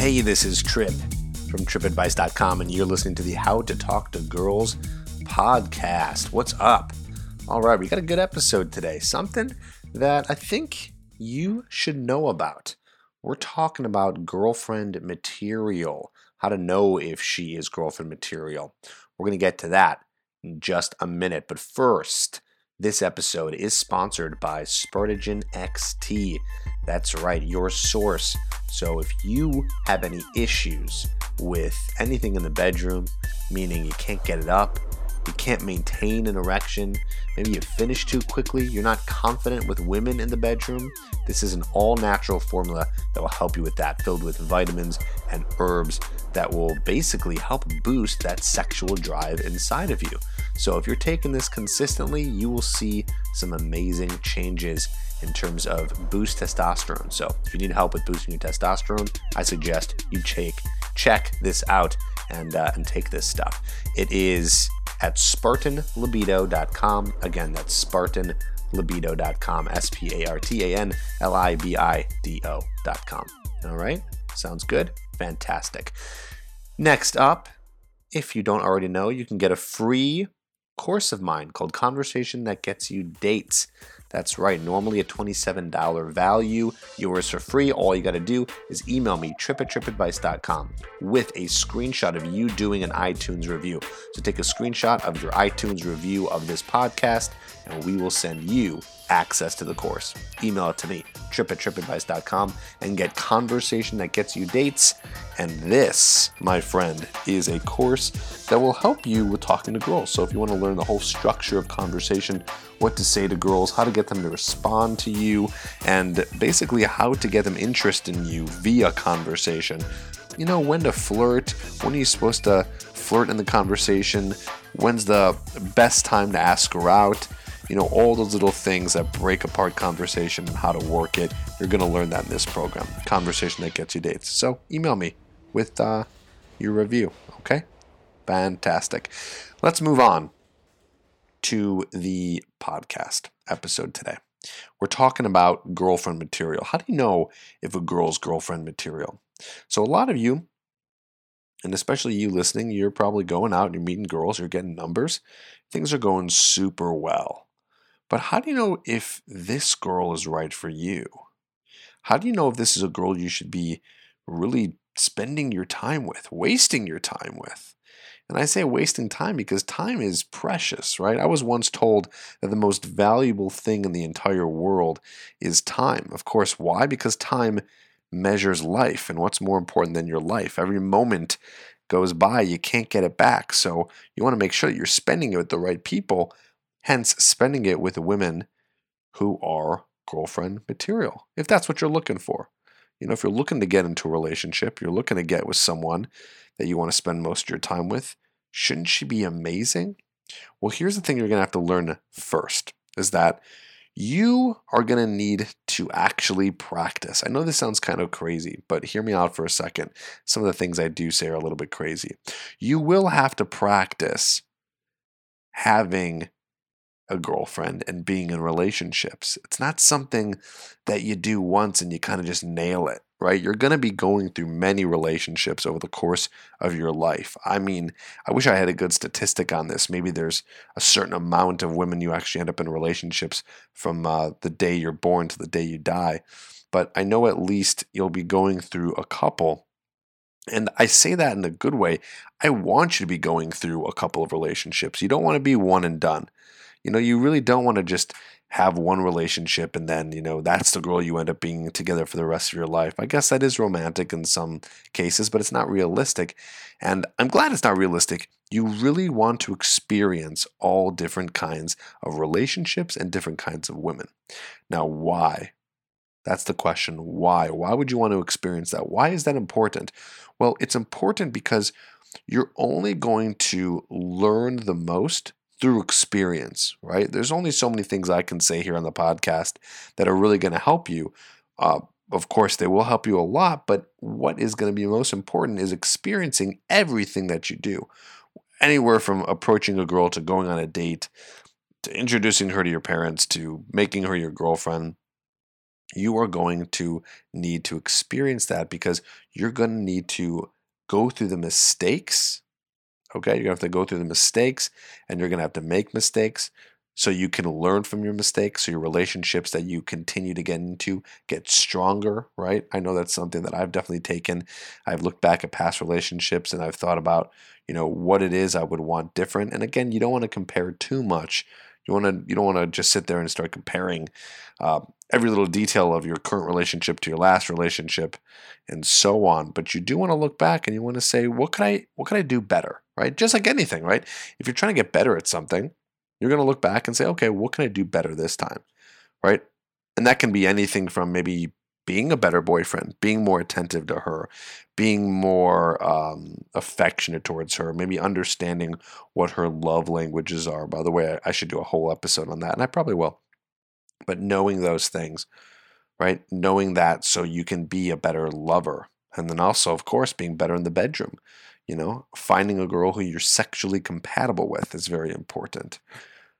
Hey, this is Trip from tripadvice.com, and you're listening to the How to Talk to Girls podcast. What's up? All right, we got a good episode today. Something that I think you should know about. We're talking about girlfriend material, how to know if she is girlfriend material. We're going to get to that in just a minute. But first, this episode is sponsored by Spartagen XT. That's right, your source. So if you have any issues with anything in the bedroom, meaning you can't get it up, you can't maintain an erection, maybe you finish too quickly, you're not confident with women in the bedroom, this is an all natural formula that will help you with that, filled with vitamins and herbs that will basically help boost that sexual drive inside of you. So if you're taking this consistently, you will see some amazing changes in terms of boost testosterone. So if you need help with boosting your testosterone, I suggest you check check this out and uh, and take this stuff. It is at SpartanLibido.com. Again, that's SpartanLibido.com. S P A R T A N L I B I D O.com. All right, sounds good. Fantastic. Next up, if you don't already know, you can get a free course of mine called Conversation That Gets You Dates. That's right, normally a $27 value. Yours for free. All you got to do is email me, trip at tripadvice.com, with a screenshot of you doing an iTunes review. So take a screenshot of your iTunes review of this podcast, and we will send you access to the course. Email it to me, trip at tripadvice.com, and get conversation that gets you dates. And this, my friend, is a course that will help you with talking to girls. So if you want to learn the whole structure of conversation, what to say to girls, how to get them to respond to you, and basically how to get them interested in you via conversation. You know, when to flirt, when are you supposed to flirt in the conversation, when's the best time to ask her out you know, all those little things that break apart conversation and how to work it. You're going to learn that in this program, Conversation That Gets You Dates. So email me with uh, your review, okay? Fantastic. Let's move on to the podcast episode today. We're talking about girlfriend material. How do you know if a girl's girlfriend material? So, a lot of you, and especially you listening, you're probably going out and you're meeting girls, you're getting numbers. Things are going super well. But how do you know if this girl is right for you? How do you know if this is a girl you should be really spending your time with, wasting your time with? And I say wasting time because time is precious, right? I was once told that the most valuable thing in the entire world is time. Of course, why? Because time measures life. And what's more important than your life? Every moment goes by, you can't get it back. So you want to make sure that you're spending it with the right people hence spending it with women who are girlfriend material, if that's what you're looking for. You know, if you're looking to get into a relationship, you're looking to get with someone that you want to spend most of your time with, shouldn't she be amazing? Well, here's the thing you're going to have to learn first is that you are going to need to actually practice. I know this sounds kind of crazy, but hear me out for a second. Some of the things I do say are a little bit crazy. You will have to practice having a girlfriend and being in relationships. It's not something that you do once and you kind of just nail it, right? You're going to be going through many relationships over the course of your life. I mean, I wish I had a good statistic on this. Maybe there's a certain amount of women you actually end up in relationships from uh, the day you're born to the day you die. But I know at least you'll be going through a couple. And I say that in a good way. I want you to be going through a couple of relationships. You don't want to be one and done you know, you really don't want to just have one relationship and then, you know, that's the girl you end up being together for the rest of your life. I guess that is romantic in some cases, but it's not realistic. And I'm glad it's not realistic. You really want to experience all different kinds of relationships and different kinds of women. Now, why? That's the question. Why? Why would you want to experience that? Why is that important? Well, it's important because you're only going to learn the most through experience, right? There's only so many things I can say here on the podcast that are really going to help you. Uh, of course, they will help you a lot, but what is going to be most important is experiencing everything that you do. Anywhere from approaching a girl to going on a date, to introducing her to your parents, to making her your girlfriend, you are going to need to experience that because you're going to need to go through the mistakes. Okay, you're to have to go through the mistakes and you're to have to make mistakes so you can learn from your mistakes so your relationships that you continue to get into get stronger right? I know that's something that i've definitely taken. I've looked back at past relationships and i've thought about you know what it is i would want different and again you don't want to compare too much. You want to you don't want to just sit there and start comparing uh, every little detail of your current relationship to your last relationship and so on but you do want to look back and you want to say what could i what could i do better right just like anything right if you're trying to get better at something you're going to look back and say, okay, what can I do better this time? Right? And that can be anything from maybe being a better boyfriend, being more attentive to her, being more um, affectionate towards her, maybe understanding what her love languages are. By the way, I should do a whole episode on that, and I probably will. But knowing those things, right? Knowing that so you can be a better lover. And then also, of course, being better in the bedroom. You know, finding a girl who you're sexually compatible with is very important.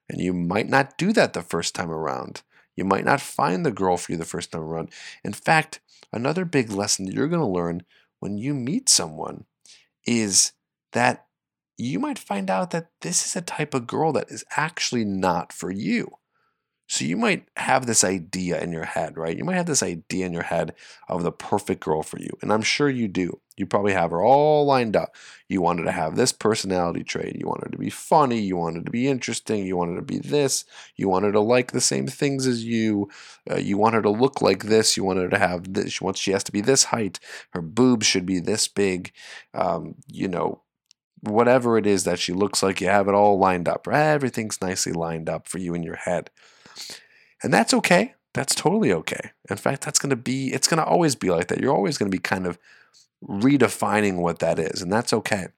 And you might not do that the first time around. You might not find the girl for you the first time around. In fact, another big lesson that you're going to learn when you meet someone is that you might find out that this is a type of girl that is actually not for you. So you might have this idea in your head, right? You might have this idea in your head of the perfect girl for you. And I'm sure you do. You probably have her all lined up. You wanted to have this personality trait. You wanted to be funny. You wanted to be interesting. You wanted to be this. You wanted to like the same things as you. Uh, you want her to look like this. You wanted her to have this. She wants. She has to be this height. Her boobs should be this big. Um, you know, whatever it is that she looks like, you have it all lined up. Everything's nicely lined up for you in your head. And that's okay. That's totally okay. In fact, that's going to be, it's going to always be like that. You're always going to be kind of redefining what that is, and that's okay.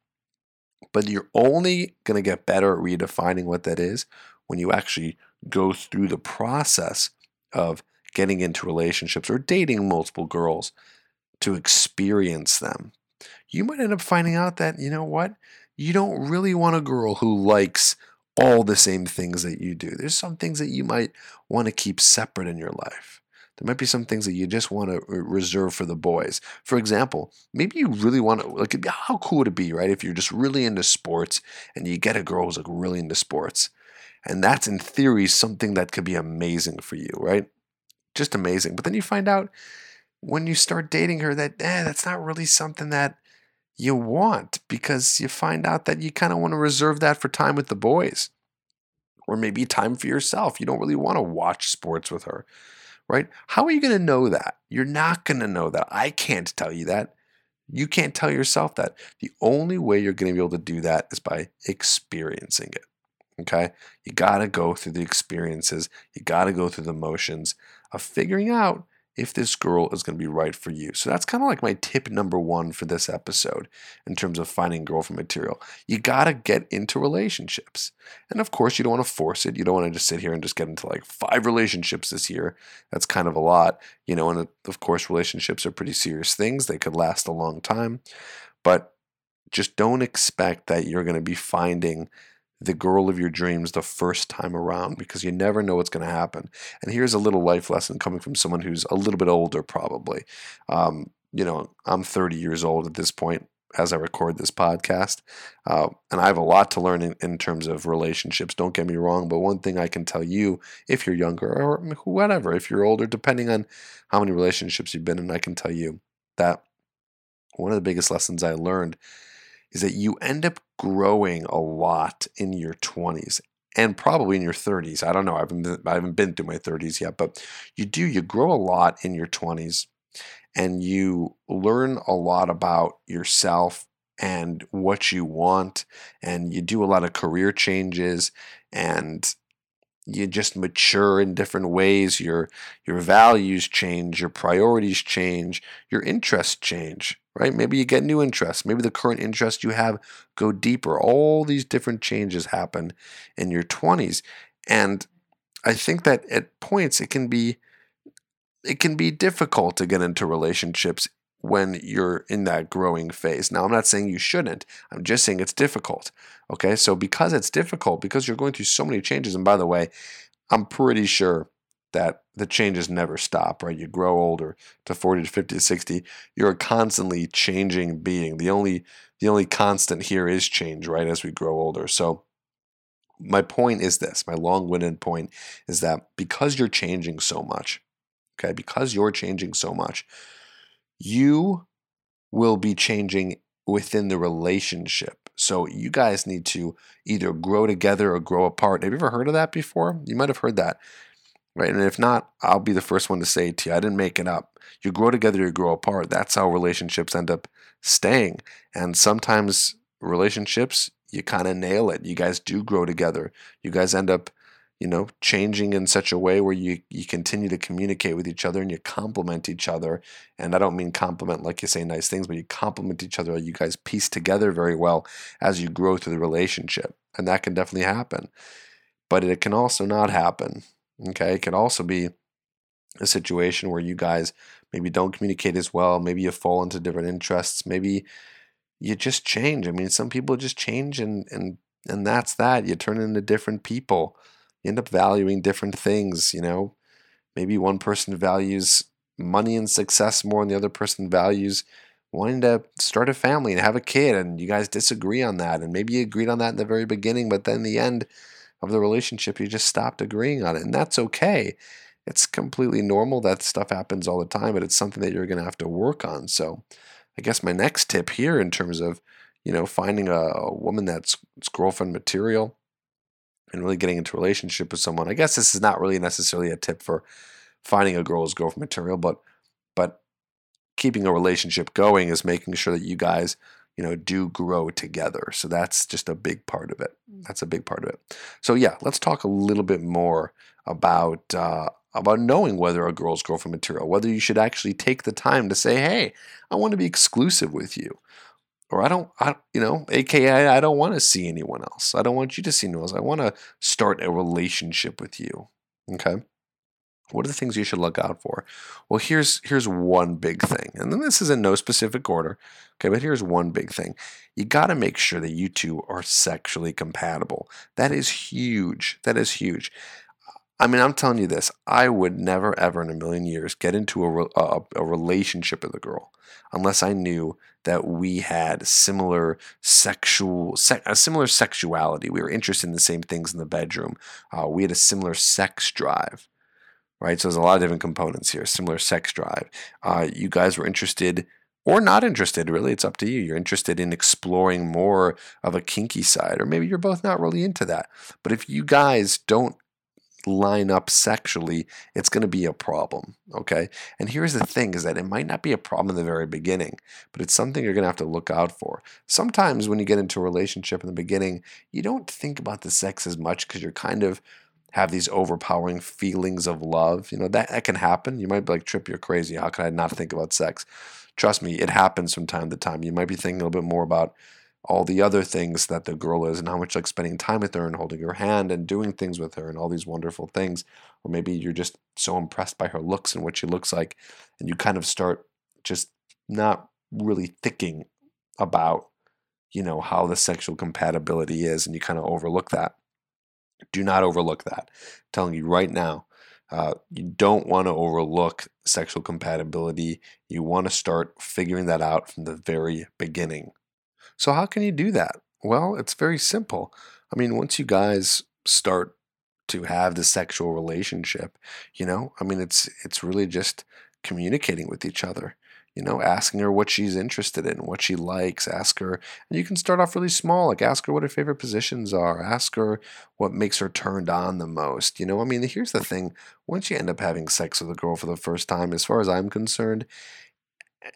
But you're only going to get better at redefining what that is when you actually go through the process of getting into relationships or dating multiple girls to experience them. You might end up finding out that, you know what? You don't really want a girl who likes all the same things that you do. There's some things that you might want to keep separate in your life. There might be some things that you just want to reserve for the boys. For example, maybe you really want to, like, how cool would it be, right? If you're just really into sports and you get a girl who's like really into sports. And that's in theory something that could be amazing for you, right? Just amazing. But then you find out when you start dating her that, eh, that's not really something that you want because you find out that you kind of want to reserve that for time with the boys or maybe time for yourself. You don't really want to watch sports with her, right? How are you going to know that? You're not going to know that. I can't tell you that. You can't tell yourself that. The only way you're going to be able to do that is by experiencing it. Okay? You got to go through the experiences, you got to go through the motions of figuring out if this girl is going to be right for you. So that's kind of like my tip number one for this episode in terms of finding girlfriend material. You got to get into relationships. And of course, you don't want to force it. You don't want to just sit here and just get into like five relationships this year. That's kind of a lot, you know, and of course, relationships are pretty serious things. They could last a long time. But just don't expect that you're going to be finding the girl of your dreams the first time around because you never know what's going to happen. And here's a little life lesson coming from someone who's a little bit older, probably. Um, you know, I'm 30 years old at this point as I record this podcast, uh, and I have a lot to learn in, in, terms of relationships. Don't get me wrong, but one thing I can tell you, if you're younger or whatever, if you're older, depending on how many relationships you've been in, I can tell you that one of the biggest lessons I learned is that you end up growing a lot in your 20s and probably in your 30s. I don't know. I haven't been, I haven't been through my 30s yet, but you do. You grow a lot in your 20s and you learn a lot about yourself and what you want and you do a lot of career changes and you just mature in different ways your your values change your priorities change your interests change right? Maybe you get new interests maybe the current interests you have go deeper. All these different changes happen in your 20s and i think that at points it can be it can be difficult to get into relationships when you're in that growing phase. Now, I'm not saying you shouldn't. I'm just saying it's difficult. Okay, so because it's difficult, because you're going through so many changes, and by the way, I'm pretty sure that the changes never stop, right? You grow older to 40 to 50 to 60, you're a constantly changing being. The only the only constant here is change, right, as we grow older. So my point is this, my long-winded point is that because you're changing so much, okay, because you're changing so much, you will be changing within the relationship. So you guys need to either grow together or grow apart. Have you ever heard of that before? You might have heard that. Right. And if not, I'll be the first one to say to you. I didn't make it up. You grow together, you grow apart. That's how relationships end up staying. And sometimes relationships, you kind of nail it. You guys do grow together. You guys end up you know, changing in such a way where you, you continue to communicate with each other and you complement each other. And I don't mean compliment like you say nice things, but you complement each other. You guys piece together very well as you grow through the relationship. And that can definitely happen. But it can also not happen. Okay. It can also be a situation where you guys maybe don't communicate as well. Maybe you fall into different interests. Maybe you just change. I mean, some people just change and, and, and that's that. You turn into different people you end up valuing different things, you know. Maybe one person values money and success more, and the other person values wanting to start a family and have a kid, and you guys disagree on that. And maybe you agreed on that in the very beginning, but then the end of the relationship, you just stopped agreeing on it. And that's okay. It's completely normal that stuff happens all the time, but it's something that you're going to have to work on. So, I guess my next tip here, in terms of you know finding a, a woman that's girlfriend material, and really getting into a relationship with someone. I guess this is not really necessarily a tip for finding a girl as girlfriend material, but but keeping a relationship going is making sure that you guys, you know, do grow together. So that's just a big part of it. That's a big part of it. So yeah, let's talk a little bit more about uh, about knowing whether a girl's girlfriend material, whether you should actually take the time to say, "Hey, I want to be exclusive with you," or I don't, I, you know, AKA, I don't want to see anyone else. I don't want you to see anyone else. I want to start a relationship with you. Okay. What are the things you should look out for? Well, here's here's one big thing, and then this is in no specific order. Okay, but here's one big thing: you got to make sure that you two are sexually compatible. That is huge. That is huge. I mean, I'm telling you this. I would never, ever in a million years get into a, a, a relationship with a girl unless I knew that we had similar sexual, se- a similar sexuality. We were interested in the same things in the bedroom. Uh, we had a similar sex drive, right? So there's a lot of different components here. Similar sex drive. Uh, you guys were interested or not interested, really. It's up to you. You're interested in exploring more of a kinky side, or maybe you're both not really into that. But if you guys don't line up sexually, it's going to be a problem. Okay. And here's the thing is that it might not be a problem in the very beginning, but it's something you're going to have to look out for. Sometimes when you get into a relationship in the beginning, you don't think about the sex as much because you're kind of have these overpowering feelings of love. You know, that, that can happen. You might be like, Trip, you're crazy. How can I not think about sex? Trust me, it happens from time to time. You might be thinking a little bit more about all the other things that the girl is and how much like spending time with her and holding her hand and doing things with her and all these wonderful things. Or maybe you're just so impressed by her looks and what she looks like and you kind of start just not really thinking about you know how the sexual compatibility is and you kind of overlook that. Do not overlook that. I'm telling you right now uh, you don't want to overlook sexual compatibility. You want to start figuring that out from the very beginning so, how can you do that? Well, it's very simple. I mean, once you guys start to have the sexual relationship, you know, I mean, it's it's really just communicating with each other. You know, asking her what she's interested in, what she likes. Ask her, and you can start off really small. Like ask her what her favorite positions are. Ask her what makes her turned on the most. You know, I mean, here's the thing: once you end up having sex with a girl for the first time, as far as I'm concerned,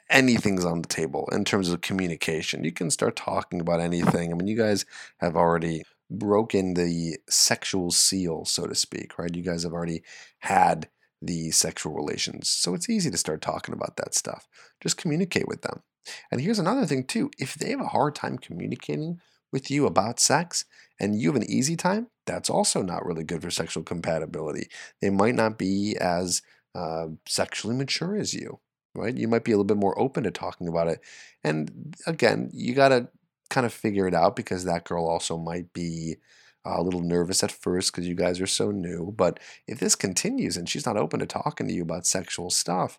anything's on the table in terms of communication. You can start talking about anything. I mean, you guys have already broken the sexual seal, so to speak, right? You guys have already had the sexual relations. So it's easy to start talking about that stuff. Just communicate with them. And here's another thing, too. If they have a hard time communicating with you about sex and you have an easy time, that's also not really good for sexual compatibility. They might not be as uh, sexually mature as you, right? You might be a little bit more open to talking about it. And again, you got to kind of figure it out because that girl also might be a little nervous at first because you guys are so new. But if this continues and she's not open to talking to you about sexual stuff,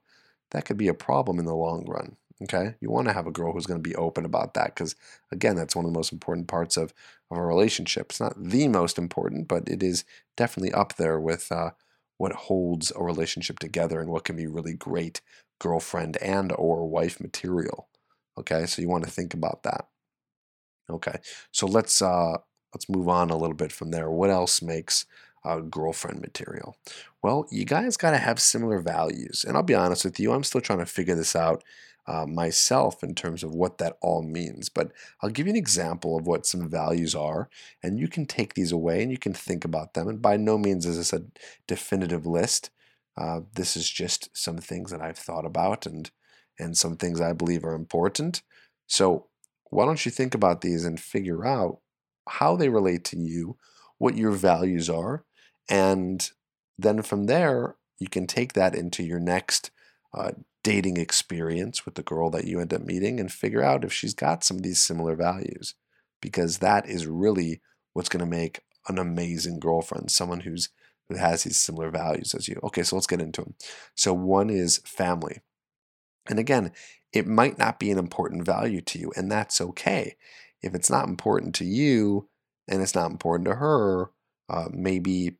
that could be a problem in the long run. Okay, you want to have a girl who's going to be open about that because, again, that's one of the most important parts of, of a relationship. It's not the most important, but it is definitely up there with uh, what holds a relationship together and what can be really great girlfriend and or wife material. Okay, so you want to think about that. Okay, so let's uh, let's move on a little bit from there. What else makes uh, girlfriend material? Well, you guys got to have similar values. And I'll be honest with you, I'm still trying to figure this out uh, myself in terms of what that all means. But I'll give you an example of what some values are, and you can take these away and you can think about them. And by no means is this a definitive list. Uh, this is just some things that I've thought about and and some things I believe are important. So why don't you think about these and figure out how they relate to you, what your values are, and then from there, you can take that into your next uh, dating experience with the girl that you end up meeting and figure out if she's got some of these similar values. Because that is really what's going to make an amazing girlfriend, someone who's who has these similar values as you. Okay, so let's get into them. So one is family. And again, it might not be an important value to you, and that's okay if it's not important to you and it's not important to her, uh, maybe,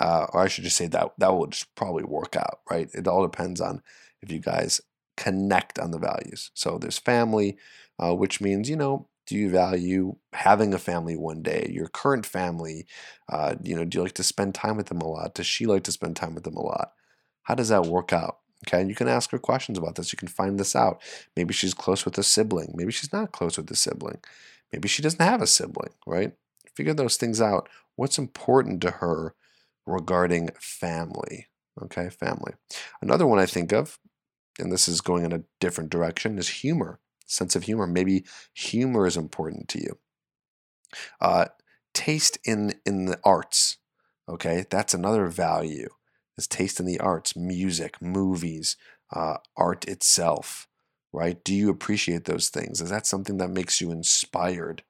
uh, or I should just say that that will just probably work out, right? It all depends on if you guys connect on the values. So there's family, uh, which means, you know, do you value having a family one day? Your current family, uh, you know, do you like to spend time with them a lot? Does she like to spend time with them a lot? How does that work out? Okay, and you can ask her questions about this. You can find this out. Maybe she's close with a sibling. Maybe she's not close with a sibling. Maybe she doesn't have a sibling, right? Figure those things out. What's important to her regarding family? Okay, family. Another one I think of, and this is going in a different direction, is humor. Sense of humor. Maybe humor is important to you. Uh, taste in in the arts. Okay, that's another value is taste in the arts, music, movies, uh, art itself, right? Do you appreciate those things? Is that something that makes you inspired,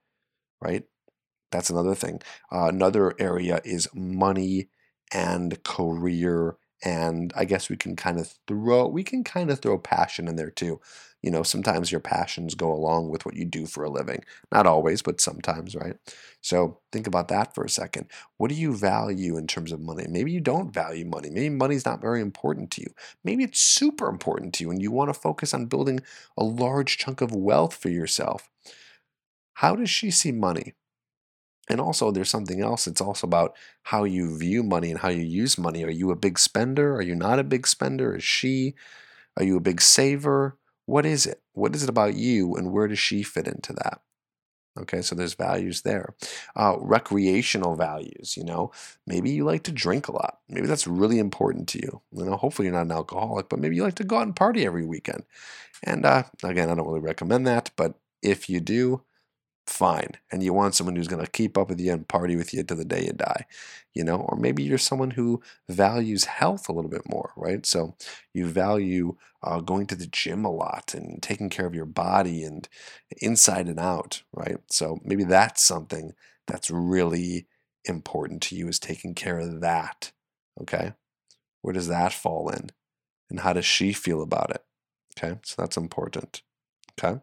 right? That's another thing. Uh, another area is money and career and I guess we can kind of throw we can kind of throw passion in there too. You know, sometimes your passions go along with what you do for a living. Not always, but sometimes, right? So think about that for a second. What do you value in terms of money? Maybe you don't value money. Maybe money's not very important to you. Maybe it's super important to you and you want to focus on building a large chunk of wealth for yourself. How does she see money? And also, there's something else. It's also about how you view money and how you use money. Are you a big spender? Are you not a big spender? Is she? Are you a big saver? What is it? What is it about you, and where does she fit into that? Okay, so there's values there. Uh, recreational values, you know, maybe you like to drink a lot. Maybe that's really important to you. You know, hopefully you're not an alcoholic, but maybe you like to go out and party every weekend. And uh, again, I don't really recommend that, but if you do, fine. And you want someone who's going to keep up with you and party with you to the day you die, you know? Or maybe you're someone who values health a little bit more, right? So you value uh, going to the gym a lot and taking care of your body and inside and out, right? So maybe that's something that's really important to you is taking care of that, okay? Where does that fall in? And how does she feel about it? Okay, so that's important. Okay.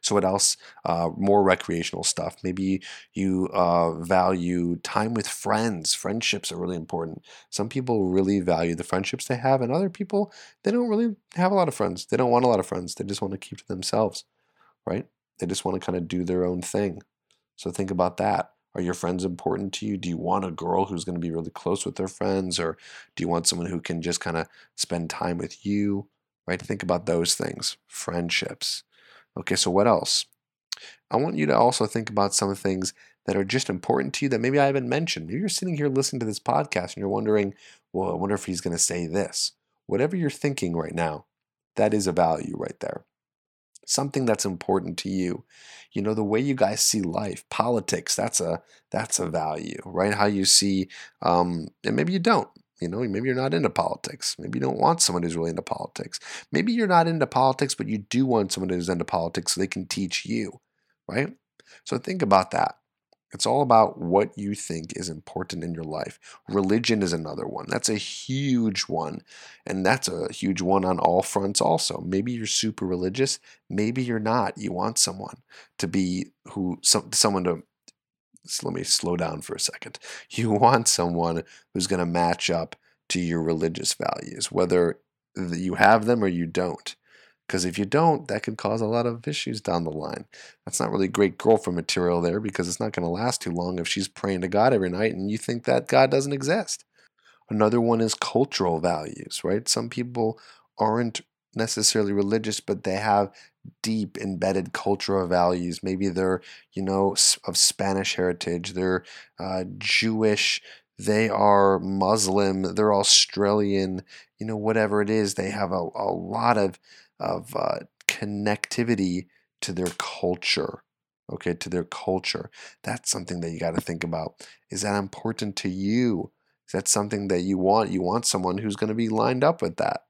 So what else? Uh, more recreational stuff. Maybe you uh, value time with friends. Friendships are really important. Some people really value the friendships they have, and other people they don't really have a lot of friends. They don't want a lot of friends. They just want to keep to themselves, right? They just want to kind of do their own thing. So think about that. Are your friends important to you? Do you want a girl who's going to be really close with their friends, or do you want someone who can just kind of spend time with you? Right? Think about those things. Friendships. Okay, so what else? I want you to also think about some of the things that are just important to you that maybe I haven't mentioned. Maybe you're sitting here listening to this podcast and you're wondering, well, I wonder if he's going to say this. Whatever you're thinking right now, that is a value right there. Something that's important to you. You know, the way you guys see life, politics, that's a that's a value, right? How you see um, and maybe you don't. You know, maybe you're not into politics. Maybe you don't want someone who's really into politics. Maybe you're not into politics, but you do want someone who's into politics so they can teach you, right? So think about that. It's all about what you think is important in your life. Religion is another one. That's a huge one. And that's a huge one on all fronts, also. Maybe you're super religious. Maybe you're not. You want someone to be who, some, someone to, so let me slow down for a second. You want someone who's going to match up to your religious values, whether you have them or you don't. Because if you don't, that could cause a lot of issues down the line. That's not really great girlfriend material there because it's not going to last too long if she's praying to God every night and you think that God doesn't exist. Another one is cultural values, right? Some people aren't necessarily religious, but they have deep embedded cultural values. Maybe they're, you know, of Spanish heritage, they're uh, Jewish, they are Muslim, they're Australian, you know, whatever it is, they have a, a lot of of uh, connectivity to their culture okay to their culture. That's something that you got to think about. Is that important to you? Is that something that you want? You want someone who's going to be lined up with that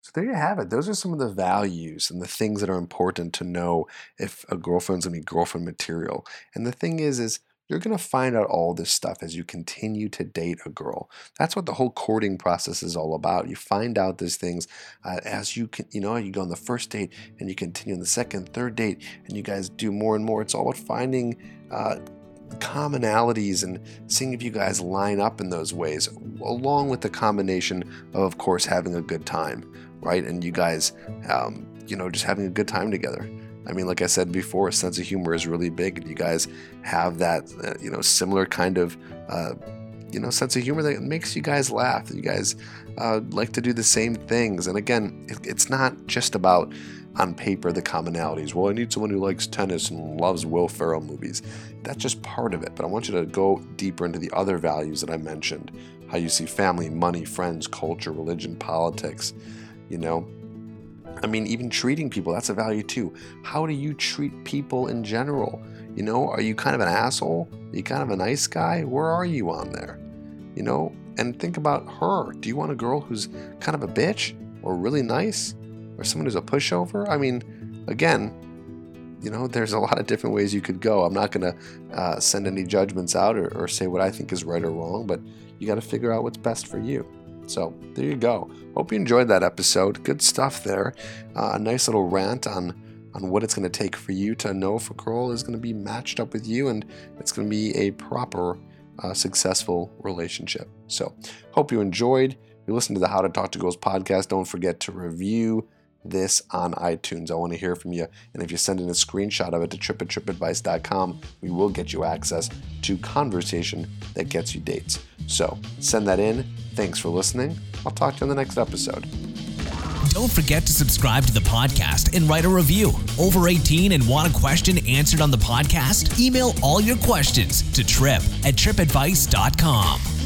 so there you have it those are some of the values and the things that are important to know if a girlfriend's to be girlfriend material and the thing is is you're going to find out all this stuff as you continue to date a girl. That's what the whole courting process is all about. You find out these things uh, as you can, you know, you go on the first date and you continue on the second, third date, and you guys do more and more. It's all about finding uh, commonalities and seeing if you guys line up in those ways, along with the combination of, of course, having a good time, right? And you guys, um, you know, just having a good time together. I mean, like I said before, sense of humor is really big, and you guys have that, uh, you know, similar kind of, uh, you know, sense of humor that makes you guys laugh. You guys uh, like to do the same things, and again, it, it's not just about on paper the commonalities. Well, I need someone who likes tennis and loves Will Ferrell movies. That's just part of it, but I want you to go deeper into the other values that I mentioned. How you see family, money, friends, culture, religion, politics. You know, I mean, even treating people, that's a value too. How do you treat people in general? You know, are you kind of an asshole? Are you kind of a nice guy? Where are you on there? You know, and think about her. Do you want a girl who's kind of a bitch or really nice or someone who's a pushover? I mean, again, you know, there's a lot of different ways you could go. I'm not going to uh, send any judgments out or, or say what I think is right or wrong, but you got to figure out what's best for you. So there you go. Hope you enjoyed that episode. Good stuff there. Uh, a nice little rant on on what it's going to take for you to know if a girl is going to be matched up with you and it's going to be a proper, uh, successful relationship. So hope you enjoyed. If you listen to the How to Talk to Girls podcast, don't forget to review this on iTunes. I want to hear from you. And if you send in a screenshot of it to trip at tripadvice.com, we will get you access to conversation that gets you dates. So send that in Thanks for listening. I'll talk to you in the next episode. Don't forget to subscribe to the podcast and write a review. Over 18 and want a question answered on the podcast? Email all your questions to trip at tripadvice.com.